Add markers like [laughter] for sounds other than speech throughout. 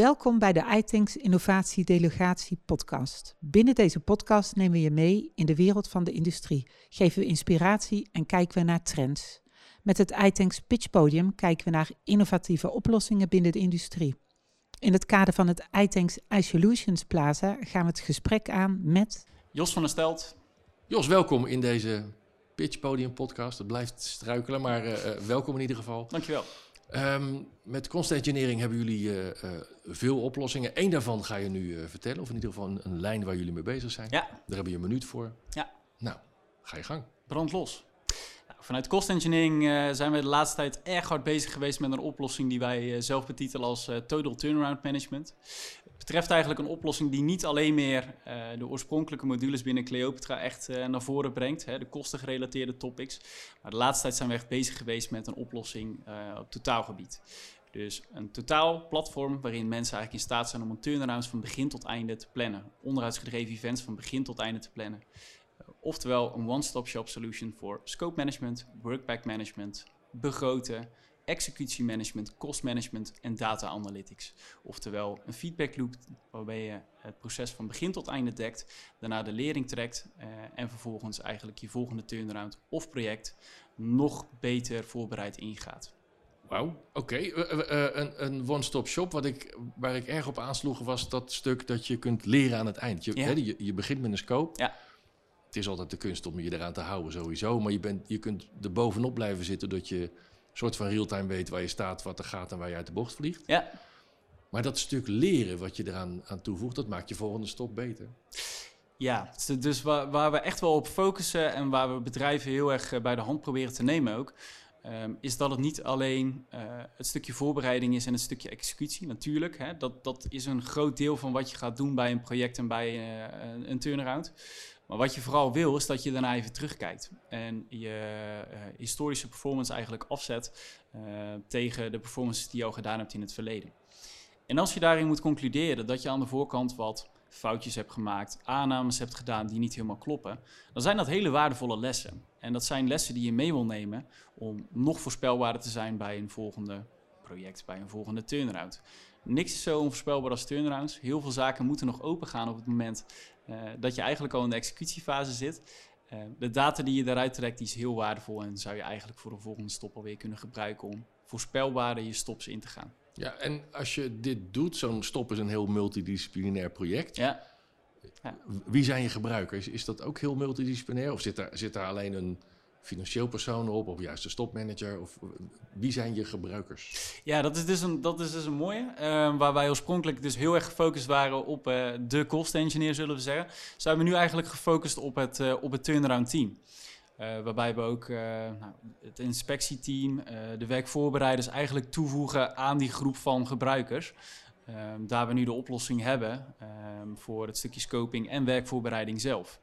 Welkom bij de iThinks Innovatie Delegatie podcast. Binnen deze podcast nemen we je mee in de wereld van de industrie, geven we inspiratie en kijken we naar trends. Met het iThinks Pitch Podium kijken we naar innovatieve oplossingen binnen de industrie. In het kader van het iThinks iSolutions Plaza gaan we het gesprek aan met... Jos van der Stelt. Jos, welkom in deze Pitch Podium podcast. Het blijft struikelen, maar uh, welkom in ieder geval. Dankjewel. Um, met Constant Engineering hebben jullie uh, uh, veel oplossingen. Eén daarvan ga je nu uh, vertellen, of in ieder geval een, een, lijn waar jullie mee bezig zijn. Ja. Daar heb je een minuut voor. Ja. Nou, ga je gang. Brand los. Vanuit Cost Engineering zijn we de laatste tijd erg hard bezig geweest met een oplossing die wij zelf betitelen als Total Turnaround Management betreft eigenlijk een oplossing die niet alleen meer de oorspronkelijke modules binnen Cleopatra echt naar voren brengt, hè, de kostengerelateerde topics. Maar de laatste tijd zijn we echt bezig geweest met een oplossing op totaalgebied. Dus een totaal platform waarin mensen eigenlijk in staat zijn om een turnarounds van begin tot einde te plannen. Onderhoudsgedreven events van begin tot einde te plannen. Oftewel een one-stop shop solution voor scope management, workback management, begroten, executiemanagement, management en data analytics. Oftewel een feedback loop waarbij je het proces van begin tot einde dekt, daarna de lering trekt uh, en vervolgens eigenlijk je volgende turnaround of project nog beter voorbereid ingaat. Wauw, oké. Okay. Uh, uh, een, een one-stop shop, wat ik, waar ik erg op aansloeg, was dat stuk dat je kunt leren aan het eind. Je, Ja. hè, je, je begint met een scope. Ja. Het is altijd de kunst om je eraan te houden sowieso, maar je, bent, je kunt er bovenop blijven zitten dat je een soort van real-time weet waar je staat, wat er gaat en waar je uit de bocht vliegt. Ja, Maar dat stuk leren wat je eraan aan toevoegt, dat maakt je volgende stop beter. Ja, dus- dus waar, waar we echt wel op focussen en waar we bedrijven heel erg eh, bij de hand proberen te nemen ook, ehm, is dat het niet alleen eh, het stukje voorbereiding is en het stukje executie. Natuurlijk, hè, dat, dat is een groot deel van wat je gaat doen bij een project en bij eh, een, een turnaround. Maar wat je vooral wil, is dat je daarna even terugkijkt en je eh, historische performance eigenlijk afzet eh, tegen de performances die je al gedaan hebt in het verleden. En als je daarin moet concluderen dat je aan de voorkant wat foutjes hebt gemaakt, aannames hebt gedaan die niet helemaal kloppen, dan zijn dat hele waardevolle lessen. En dat zijn lessen die je mee wil nemen om nog voorspelbaarder te zijn bij een volgende project, bij een volgende turnaround. Niks is zo onvoorspelbaar als turnarounds. Heel veel zaken moeten nog open gaan op het moment dat je eigenlijk al in de executiefase zit. Uh, de data die je daaruit trekt, die is heel waardevol en zou je eigenlijk voor een volgende stop alweer kunnen gebruiken om voorspelbaarder je stops in te gaan. Ja, en als je dit doet, zo'n stop is een heel multidisciplinair project. Ja. Wie zijn je gebruikers? Is dat ook heel multidisciplinair? Of zit daar, zit daar alleen een financieel persoon op, of juist een stopmanager? Of wie zijn je gebruikers? Ja, dat is dus een, dat is dus een mooie. Uh, waar wij oorspronkelijk dus heel erg gefocust waren op uh, de cost engineer, zullen we zeggen. Zijn we nu eigenlijk gefocust op het, uh, op het turnaround team. Waarbij we ook nou, het inspectieteam, de werkvoorbereiders eigenlijk toevoegen aan die groep van gebruikers. Um, daar we nu de oplossing hebben um, voor het stukje scoping en werkvoorbereiding zelf.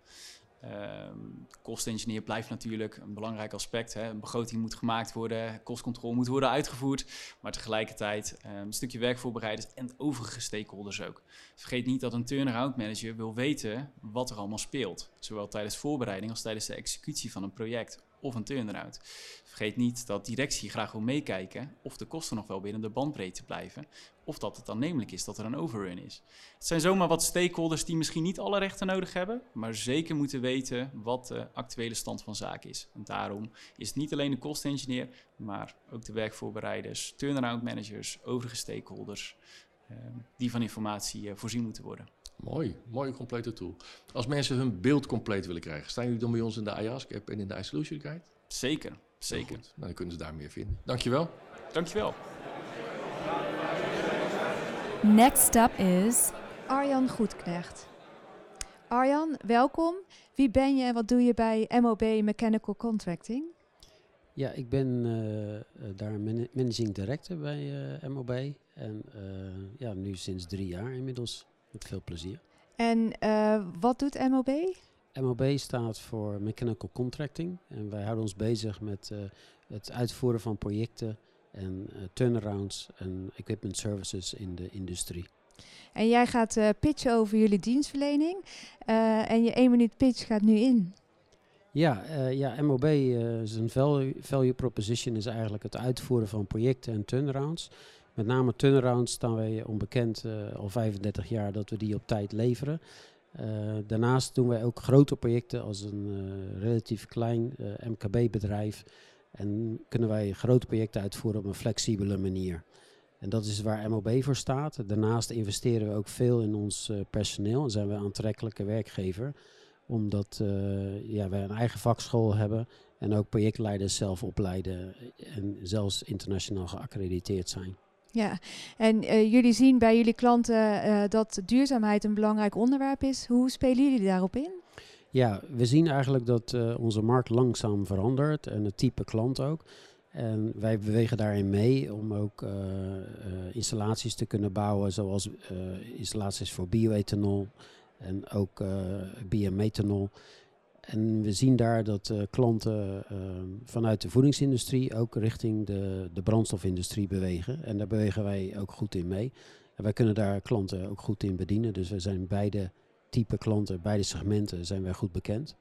Um, kostenengineer blijft natuurlijk een belangrijk aspect. Hè. Een begroting moet gemaakt worden, kostcontrole moet worden uitgevoerd. Maar tegelijkertijd um, een stukje werkvoorbereiders en overige stakeholders ook. Vergeet niet dat een turnaround manager wil weten wat er allemaal speelt. Zowel tijdens voorbereiding als tijdens de executie van een project of een turnaround. Vergeet niet dat directie graag wil meekijken of de kosten nog wel binnen de bandbreedte blijven. Of dat het aannemelijk is dat er een overrun is. Het zijn zomaar wat stakeholders die misschien niet alle rechten nodig hebben, maar zeker moeten weten wat de actuele stand van zaken is. En daarom is het niet alleen de kostenengineer, maar ook de werkvoorbereiders, turnaround managers, overige stakeholders die van informatie uh, voorzien moeten worden. Mooi, mooie complete tool. Als mensen hun beeld compleet willen krijgen, staan jullie dan bij ons in de iAsk app en in de iSolution Guide? Zeker, zeker. Nou, dan kunnen ze daar meer vinden. Dankjewel. Dankjewel. Next up is Arjan Goedknecht. Arjan, welkom. Wie ben je en wat doe je bij MOB Mechanical Contracting? Ja, ik ben uh, daar man managing director bij uh, MOB. En uh, ja, nu sinds drie jaar inmiddels. Met veel plezier. En wat doet MOB? MOB staat voor Mechanical Contracting. En wij houden ons bezig met het uitvoeren van projecten en turnarounds en equipment services in de industrie. En jij gaat pitchen over jullie dienstverlening en je één minuut pitch gaat nu in. Ja, ja MOB is een value, value proposition is eigenlijk het uitvoeren van projecten en turnarounds Met name turnarounds staan wij onbekend uh, al 35 jaar dat we die op tijd leveren. Uh, daarnaast doen wij ook grote projecten als een uh, relatief klein MKB-bedrijf. En kunnen wij grote projecten uitvoeren op een flexibele manier. En dat is waar MOB voor staat. Daarnaast investeren we ook veel in ons personeel en zijn we een aantrekkelijke werkgever omdat uh, ja, wij een eigen vakschool hebben en ook projectleiders zelf opleiden en zelfs internationaal geaccrediteerd zijn. Ja, en uh, jullie zien bij jullie klanten uh, dat duurzaamheid een belangrijk onderwerp is. Hoe spelen jullie daarop in? Ja, we zien eigenlijk dat uh, onze markt langzaam verandert en het type klant ook. En wij bewegen daarin mee om ook installaties te kunnen bouwen, zoals installaties voor bioethanol en ook biomethanol. En we zien daar dat uh, klanten uh, vanuit de voedingsindustrie ook richting de, de brandstofindustrie bewegen. En daar bewegen wij ook goed in mee. En wij kunnen daar klanten ook goed in bedienen. Dus we zijn beide type klanten, beide segmenten zijn wij goed bekend.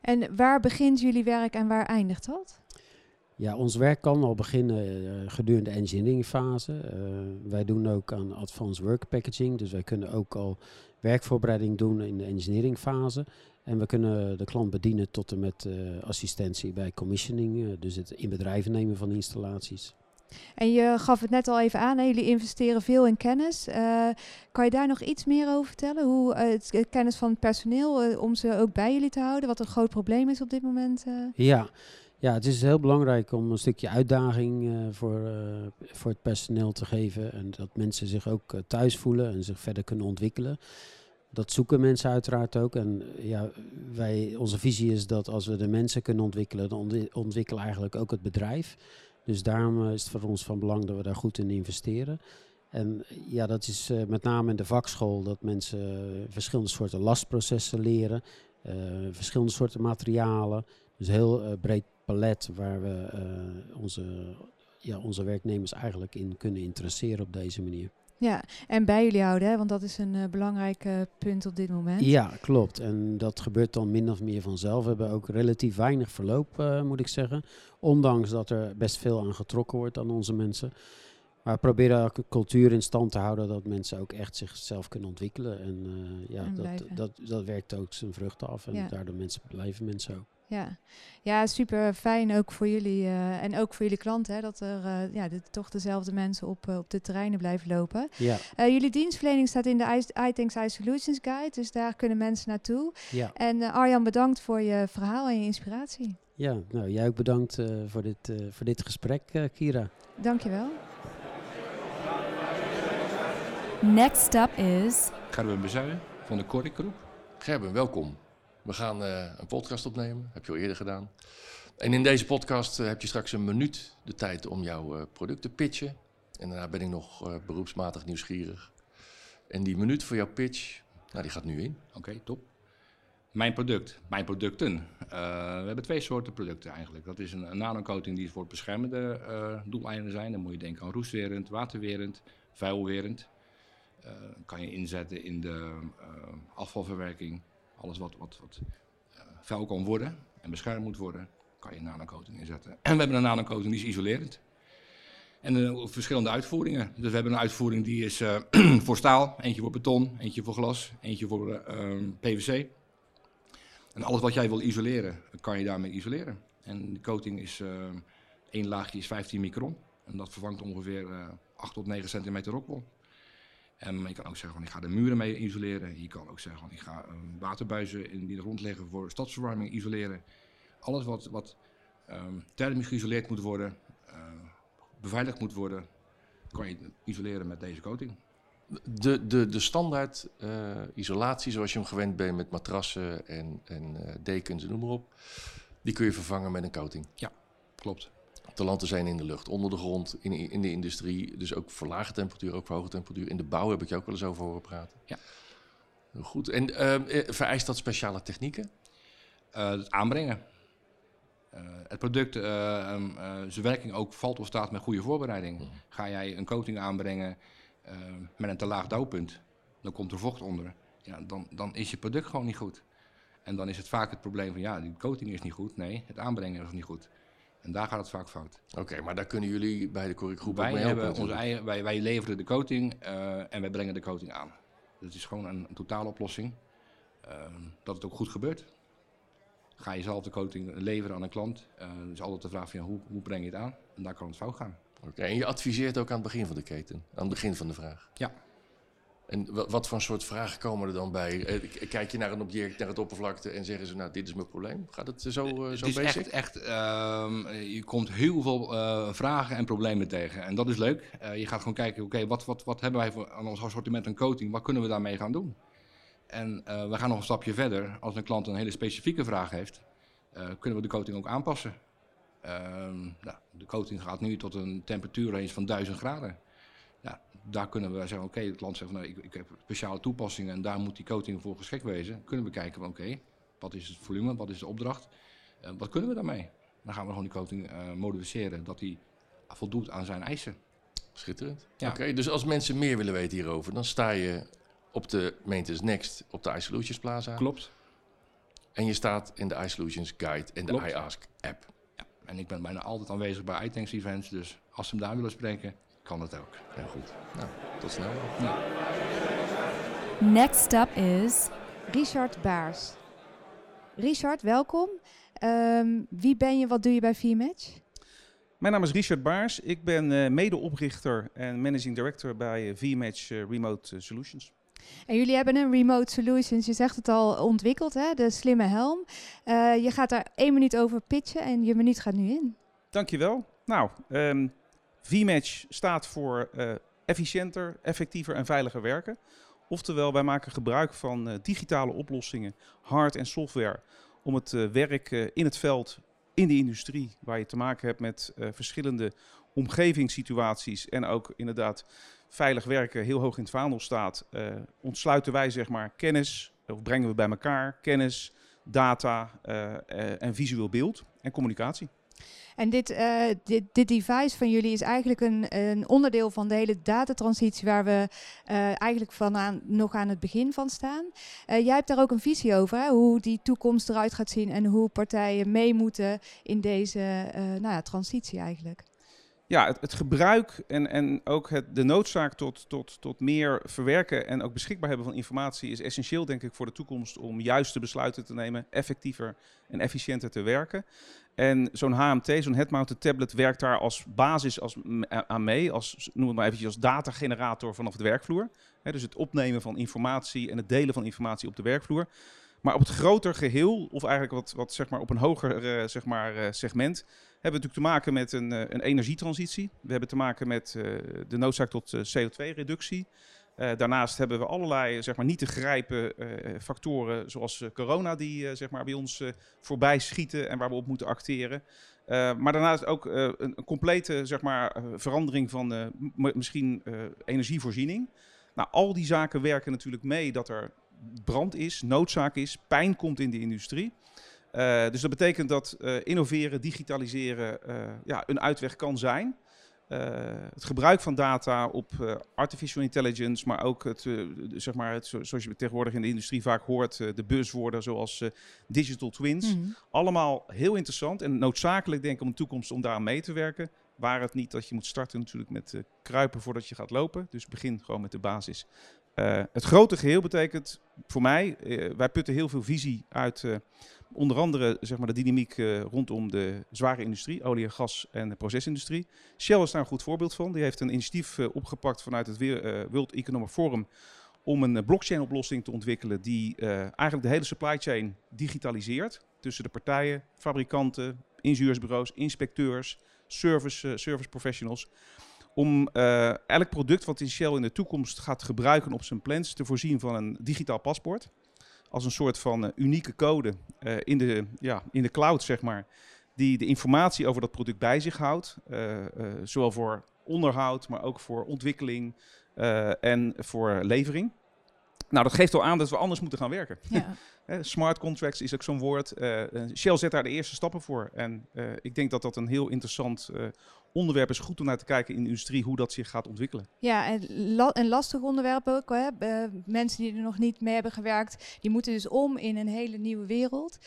En waar begint jullie werk en waar eindigt dat? Ja, ons werk kan al beginnen uh, gedurende de engineeringfase. Uh, wij doen ook aan advanced work packaging, dus wij kunnen ook al werkvoorbereiding doen in de engineeringfase. En we kunnen de klant bedienen tot en met uh, assistentie bij commissioning, dus het in bedrijven nemen van installaties. En je gaf het net al even aan, hè? jullie investeren veel in kennis. kan je daar nog iets meer over vertellen? Hoe het kennis van het personeel, om ze ook bij jullie te houden, wat een groot probleem is op dit moment? Ja, ja, het is heel belangrijk om een stukje uitdaging uh, voor, uh, voor het personeel te geven. En dat mensen zich ook uh, thuis voelen en zich verder kunnen ontwikkelen. Dat zoeken mensen uiteraard ook. En ja, wij, onze visie is dat als we de mensen kunnen ontwikkelen, dan ontwikkelen eigenlijk ook het bedrijf. Dus daarom is het voor ons van belang dat we daar goed in investeren. En ja, dat is met name in de vakschool dat mensen verschillende soorten lastprocessen leren. verschillende soorten materialen. Dus heel breed palet waar we uh, onze, ja, onze werknemers eigenlijk in kunnen interesseren op deze manier. Ja, en bij jullie houden, hè? want dat is een uh, belangrijk uh, punt op dit moment. Ja, klopt. En dat gebeurt dan min of meer vanzelf. We hebben ook relatief weinig verloop, uh, moet ik zeggen. Ondanks dat er best veel aan getrokken wordt aan onze mensen. Maar we proberen ook een cultuur in stand te houden dat mensen ook echt zichzelf kunnen ontwikkelen. En ja, en dat, dat, dat werkt ook zijn vruchten af. En ja. daardoor mensen, blijven mensen ook. Ja. ja, super fijn ook voor jullie uh, en ook voor jullie klanten, hè, dat er uh, ja, de, toch dezelfde mensen op, uh, op de terreinen blijven lopen. Ja. jullie dienstverlening staat in de iThanks iSolutions Guide, dus daar kunnen mensen naartoe. Ja. En Arjan, bedankt voor je verhaal en je inspiratie. Ja, nou jij ook bedankt voor, dit, voor dit gesprek, Kira. Dankjewel. Next up is... Gerben Bezuijen van de Corrie Groep. Gerben, welkom. We gaan uh, een podcast opnemen, heb je al eerder gedaan. En in deze podcast uh, heb je straks een minuut de tijd om jouw uh, product te pitchen. En daarna ben ik nog beroepsmatig nieuwsgierig. En die minuut voor jouw pitch, nou, die gaat nu in. Oké, top. Mijn product, mijn producten. we hebben twee soorten producten eigenlijk. Dat is een, een nanocoating die voor beschermende doeleinden zijn. Dan moet je denken aan roestwerend, waterwerend, vuilwerend. kan je inzetten in de afvalverwerking alles wat, wat, wat uh, vuil kan worden en beschermd moet worden, kan je een nanocoating inzetten. En we hebben een nanocoating die is isolerend. En uh, verschillende uitvoeringen. Dus we hebben een uitvoering die is uh, [clears throat] voor staal, eentje voor beton, eentje voor glas, eentje voor ehm, PVC. En alles wat jij wil isoleren, kan je daarmee isoleren. En de coating is, één laagje is 15 micron. En dat vervangt ongeveer 8 tot 9 centimeter rockwol. En je kan ook zeggen van ik ga de muren mee isoleren. Je kan ook zeggen van ik ga um, waterbuizen in die de grond liggen voor stadsverwarming isoleren. Alles wat, wat um, thermisch geïsoleerd moet worden, uh, beveiligd moet worden, kan je isoleren met deze coating. De, de, de standaard uh, isolatie zoals je hem gewend bent met matrassen en, en uh, dekens en noem maar op, die kun je vervangen met een coating. Ja, klopt. De landen zijn in de lucht, onder de grond, in, in de industrie. Dus ook voor lage temperatuur, ook voor hoge temperatuur. In de bouw heb ik je ook wel eens over horen praten. Ja. Goed. En uh, vereist dat speciale technieken? Uh, het aanbrengen. Uh, het product, um, zijn werking ook valt of staat met goede voorbereiding. Mm. Ga jij een coating aanbrengen met een te laag douwpunt, dan komt er vocht onder. Ja, dan, dan is je product gewoon niet goed. En dan is het vaak het probleem van ja, die coating is niet goed. Nee, het aanbrengen is niet goed. En daar gaat het vaak fout. Oké, maar daar kunnen jullie bij de Corrie Groep ook Wij, mee helpen hebben onze natuurlijk. eigen, wij, wij leveren de coating eh, en wij brengen de coating aan. Dus het is gewoon een, een totale oplossing. Ehm, dat het ook goed gebeurt. Ga je zelf de coating leveren aan een klant, eh is altijd de vraag van ja, hoe, hoe breng je het aan? En daar kan het fout gaan. Oké, en je adviseert ook aan het begin van de keten, aan het begin van de vraag. Ja. En wa- wat voor soort vragen komen er dan bij? Eh, Kijk je naar een object, naar het oppervlakte en zeggen ze, nou, dit is mijn probleem? Gaat het zo, eh, zo het is basic? echt, echt ehm, je komt heel veel vragen en problemen tegen. En dat is leuk. Je gaat gewoon kijken, oké, wat, wat, wat hebben wij voor, aan ons assortiment aan coating? Wat kunnen we daarmee gaan doen? En we gaan nog een stapje verder. Als een klant een hele specifieke vraag heeft, kunnen we de coating ook aanpassen. Ehm, nou, de coating gaat nu tot een temperatuurrange van 1000 graden. Ja, daar kunnen we zeggen, oké, de klant zegt, van, nou, ik, ik heb speciale toepassingen en daar moet die coating voor geschikt wezen. Kunnen we kijken, van, oké, wat is het volume, wat is de opdracht, eh, wat kunnen we daarmee? Dan gaan we gewoon die coating eh, modificeren, dat die voldoet aan zijn eisen. Schitterend. Ja. Oké, dus als mensen meer willen weten hierover, dan sta je op de Maintenance Next op de iSolutions Plaza. Klopt. En je staat in de iSolutions Guide en de iAsk app. Ja. En ik ben bijna altijd aanwezig bij iTanks events, dus als ze hem daar willen spreken, kan dat ook. Heel goed. Nou, tot snel. Next up is Richard Baars. Richard, welkom. Ehm, wie ben je, wat doe je bij VMatch? Mijn naam is Richard Baars. Ik ben eh, medeoprichter en managing director bij eh, VMatch eh, Remote Solutions. En jullie hebben een Remote Solutions, je zegt het al, ontwikkeld, hè? de slimme helm. Eh, je gaat daar één minuut over pitchen en je minuut gaat nu in. Dankjewel. Nou, ehm VMatch staat voor eh, efficiënter, effectiever en veiliger werken. Oftewel, wij maken gebruik van eh, digitale oplossingen, hard en software, om het eh, werk in het veld, in de industrie, waar je te maken hebt met verschillende omgevingssituaties en ook inderdaad veilig werken heel hoog in het vaandel staat, ontsluiten wij zeg maar kennis, of brengen we bij elkaar kennis, data en visueel beeld en communicatie. En dit, eh, dit, dit device van jullie is eigenlijk een, een onderdeel van de hele datatransitie waar we eh, eigenlijk van nog aan het begin van staan. Eh, jij hebt daar ook een visie over, hè? hoe die toekomst eruit gaat zien en hoe partijen mee moeten in deze nou ja, transitie eigenlijk. ja, het, het gebruik en, en ook het, de noodzaak tot, tot, tot meer verwerken en ook beschikbaar hebben van informatie is essentieel, denk ik, voor de toekomst om juiste besluiten te nemen, effectiever en efficiënter te werken. En zo'n HMT, zo'n head-mounted tablet, werkt daar als basis als, aan mee, als, noem het maar eventjes als datagenerator vanaf de werkvloer. Dus het opnemen van informatie en het delen van informatie op de werkvloer. Maar op het groter geheel, of eigenlijk wat, wat zeg maar op een hoger eh, zeg maar, eh, segment, hebben we natuurlijk te maken met een, eh, een energietransitie. We hebben te maken met de noodzaak tot eh, CO2-reductie. Eh, daarnaast hebben we allerlei zeg maar, niet te grijpen eh, factoren, zoals eh, corona, die zeg maar, bij ons voorbij schieten en waar we op moeten acteren. Maar daarnaast ook een, een complete zeg maar, verandering van misschien energievoorziening. Nou, al die zaken werken natuurlijk mee dat er brand is, noodzaak is, pijn komt in de industrie. Dus dat betekent dat innoveren, digitaliseren ja, een uitweg kan zijn. Eh, het gebruik van data op eh, artificial intelligence, maar ook het, eh, zeg maar het, zo- zoals je tegenwoordig in de industrie vaak hoort, de buzzwoorden zoals digital twins. Mhm. Allemaal heel interessant en noodzakelijk denk ik om de toekomst om daaraan mee te werken. Waar het niet dat je moet starten natuurlijk met kruipen voordat je gaat lopen. Dus begin gewoon met de basis. Eh, het grote geheel betekent voor mij, eh, wij putten heel veel visie uit eh, onder andere zeg maar, de dynamiek rondom de zware industrie, olie en gas en de procesindustrie. Shell is daar een goed voorbeeld van. Die heeft een initiatief opgepakt vanuit het World Economic Forum om een blockchain-oplossing te ontwikkelen die eigenlijk de hele supply chain digitaliseert tussen de partijen, fabrikanten, ingenieursbureaus, inspecteurs, service, service professionals. Om eh, elk product wat in Shell in de toekomst gaat gebruiken op zijn plans te voorzien van een digitaal paspoort. Als een soort van eh, unieke code eh, in, de, ja, in de cloud, zeg maar. Die de informatie over dat product bij zich houdt. zowel voor onderhoud, maar ook voor ontwikkeling en voor levering. Nou, dat geeft al aan dat we anders moeten gaan werken. Ja. [laughs] Smart contracts is ook zo'n woord. Eh, eh, Shell zet daar de eerste stappen voor. En eh, ik denk dat dat een heel interessant onderwerp is goed om naar te kijken in de industrie hoe dat zich gaat ontwikkelen. Ja, en een lastig onderwerp ook. Hè. Mensen die er nog niet mee hebben gewerkt, die moeten dus om in een hele nieuwe wereld.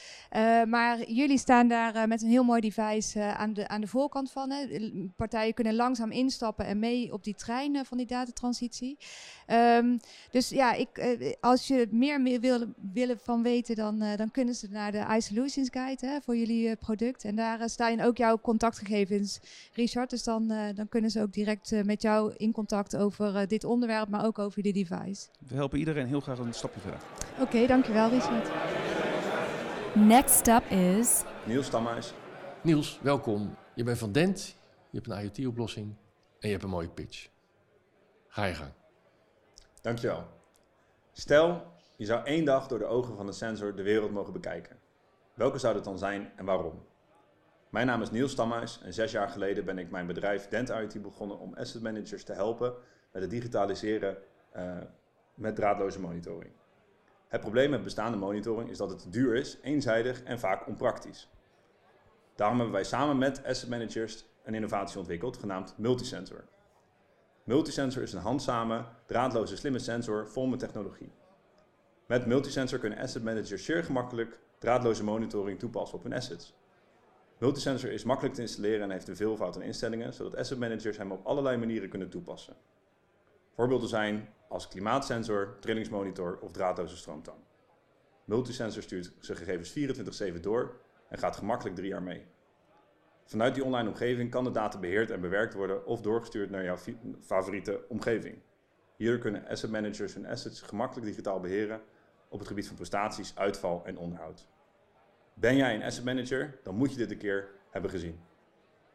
Maar jullie staan daar met een heel mooi device aan, de, aan de voorkant van. Hè. Partijen kunnen langzaam instappen en mee op die trein van die datatransitie. Ehm, dus ja, ik, als je er meer mee wil, willen van weten, dan, eh, dan kunnen ze naar de iSolutions Guide hè, voor jullie eh, product. En daar eh, staan ook jouw contactgegevens, Richard. Dus dan, eh, dan kunnen ze ook direct eh, met jou in contact over eh, dit onderwerp, maar ook over jullie device. We helpen iedereen heel graag een stapje verder. Oké, dankjewel Richard. Next up is Niels Stamhuis. Niels, welkom. Je bent van Dent, je hebt een IoT-oplossing en je hebt een mooie pitch. Ga je gang. Dankjewel. Stel, je zou één dag door de ogen van de sensor de wereld mogen bekijken. Welke zou dat dan zijn en waarom? Mijn naam is Niels Stamhuis en zes jaar geleden ben ik mijn bedrijf Dent IoT begonnen om asset managers te helpen met het digitaliseren eh, met draadloze monitoring. Het probleem met bestaande monitoring is dat het duur is, eenzijdig en vaak onpraktisch. Daarom hebben wij samen met asset managers een innovatie ontwikkeld genaamd Multisensor. Multisensor is een handzame, draadloze slimme sensor vol met technologie. Met Multisensor kunnen asset managers zeer gemakkelijk draadloze monitoring toepassen op hun assets. Multisensor is makkelijk te installeren en heeft een veelvoud aan instellingen, zodat asset managers hem op allerlei manieren kunnen toepassen. Voorbeelden zijn als klimaatsensor, trillingsmonitor of draadloze stroomtang. Multisensor stuurt zijn gegevens 24/7 door en gaat gemakkelijk drie jaar mee. Vanuit die online omgeving kan de data beheerd en bewerkt worden of doorgestuurd naar jouw favoriete omgeving. Hierdoor kunnen asset managers hun assets gemakkelijk digitaal beheren op het gebied van prestaties, uitval en onderhoud. Ben jij een asset manager, dan moet je dit een keer hebben gezien.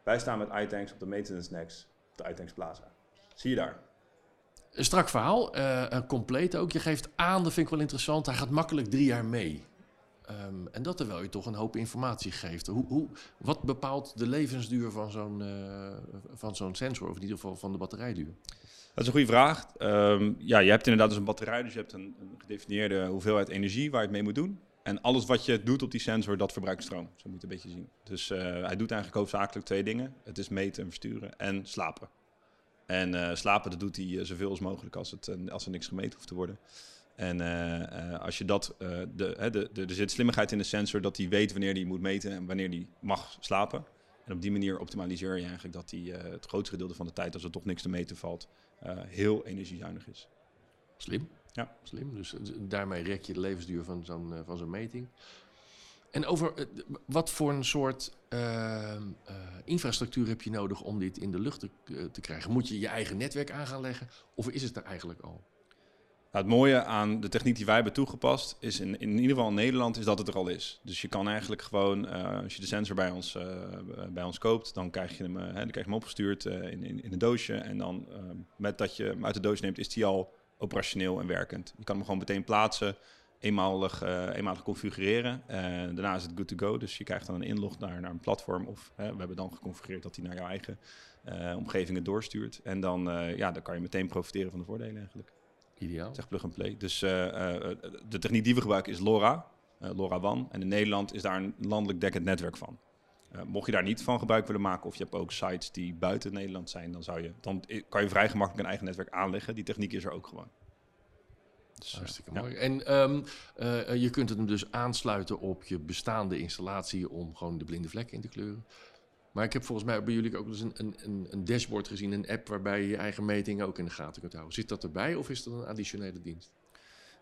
Wij staan met iTanks op de Maintenance Next op de iTanks Plaza. Zie je daar. Een strak verhaal, eh, compleet ook. Je geeft aan, dat vind ik wel interessant, hij gaat makkelijk drie jaar mee. Ehm, en dat terwijl je toch een hoop informatie geeft. Hoe, hoe, wat bepaalt de levensduur van zo'n eh, van zo'n sensor, of in ieder geval van de batterijduur? Dat is een goede vraag. Ehm, ja, je hebt inderdaad dus een batterij, dus je hebt een, gedefinieerde hoeveelheid energie waar je het mee moet doen. En alles wat je doet op die sensor, dat verbruikt stroom. Zo moet je een beetje zien. Dus eh, hij doet eigenlijk hoofdzakelijk twee dingen. Het is meten en versturen en slapen. En eh, slapen, dat doet hij eh, zoveel als mogelijk als, het, als er niks gemeten hoeft te worden. En als je dat, de, de, de, er zit slimmigheid in de sensor dat hij weet wanneer hij moet meten en wanneer hij mag slapen. En op die manier optimaliseer je eigenlijk dat hij het grootste gedeelte van de tijd, als er toch niks te meten valt, heel energiezuinig is. Slim. Ja. Slim. Dus eh, daarmee rek je de levensduur van zo'n eh, van zo'n meting. En over eh, wat voor een soort ehm, eh, infrastructuur heb je nodig om dit in de lucht te, eh, te krijgen? Moet je je eigen netwerk aan gaan leggen? Of is het er eigenlijk al? Het mooie aan de techniek die wij hebben toegepast, is in, in ieder geval in Nederland, is dat het er al is. Dus je kan eigenlijk gewoon, eh, als je de sensor bij ons, eh, bij ons koopt, dan krijg je hem, eh, dan krijg je hem opgestuurd in, in, een doosje. En dan met dat je hem uit de doos neemt, is die al operationeel en werkend. Je kan hem gewoon meteen plaatsen, eenmalig, eenmalig configureren. En daarna is het good to go. Dus je krijgt dan een inlog naar, naar een platform. Of we hebben dan geconfigureerd dat hij naar jouw eigen omgeving het doorstuurt. En dan, ja, dan kan je meteen profiteren van de voordelen eigenlijk. Ideaal. Echt plug and play. Dus eh, eh, de techniek die we gebruiken is LoRa, eh, LoRa WAN. En in Nederland is daar een landelijk dekkend netwerk van. Eh, mocht je daar niet van gebruik willen maken, of je hebt ook sites die buiten Nederland zijn, dan, zou je, dan kan je vrij gemakkelijk een eigen netwerk aanleggen. Die techniek is er ook gewoon. Dus, eh, Hartstikke ja. mooi. En ehm, eh, je kunt het hem dus aansluiten op je bestaande installatie om gewoon de blinde vlek in te kleuren. Maar ik heb volgens mij bij jullie ook dus een, een, een, dashboard gezien, een app waarbij je je eigen metingen ook in de gaten kunt houden. Zit dat erbij of is dat een additionele dienst?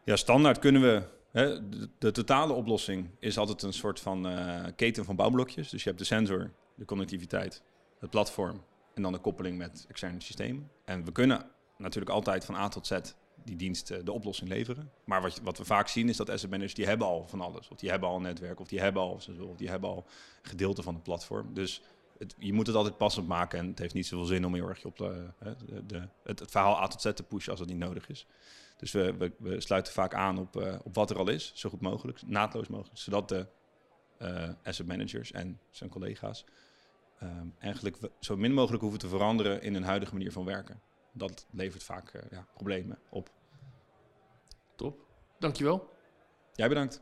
Ja, standaard kunnen we. Hè, de, totale oplossing is altijd een soort van eh, keten van bouwblokjes. Dus je hebt de sensor, de connectiviteit, het platform en dan de koppeling met externe systemen. En we kunnen natuurlijk altijd van A tot Z die dienst, eh, de oplossing leveren. Maar wat, wat we vaak zien is dat asset managers die hebben al van alles. Of die hebben al een netwerk, of die hebben al, of die hebben al gedeelte van het platform. Dus het, je moet het altijd passend maken en het heeft niet zoveel zin om heel erg op de, de, de- het, het verhaal A tot Z te pushen als het niet nodig is. Dus we, we, we sluiten vaak aan op, eh, op wat er al is, zo goed mogelijk, naadloos mogelijk, zodat de eh, asset managers en zijn collega's ehm, eigenlijk zo min mogelijk hoeven te veranderen in hun huidige manier van werken. Dat levert vaak eh, ja, problemen op. Top. Dankjewel. Jij bedankt.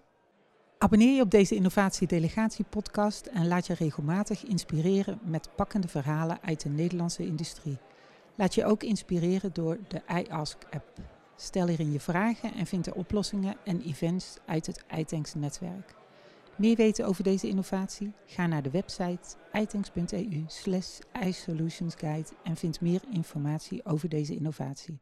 Abonneer je op deze Innovatie-delegatie-podcast en laat je regelmatig inspireren met pakkende verhalen uit de Nederlandse industrie. Laat je ook inspireren door de iAsk-app. Stel hierin je vragen en vind er oplossingen en events uit het iTanks-netwerk. Meer weten over deze innovatie? Ga naar de website itanks.eu slash iSolutionsguide en vind meer informatie over deze innovatie.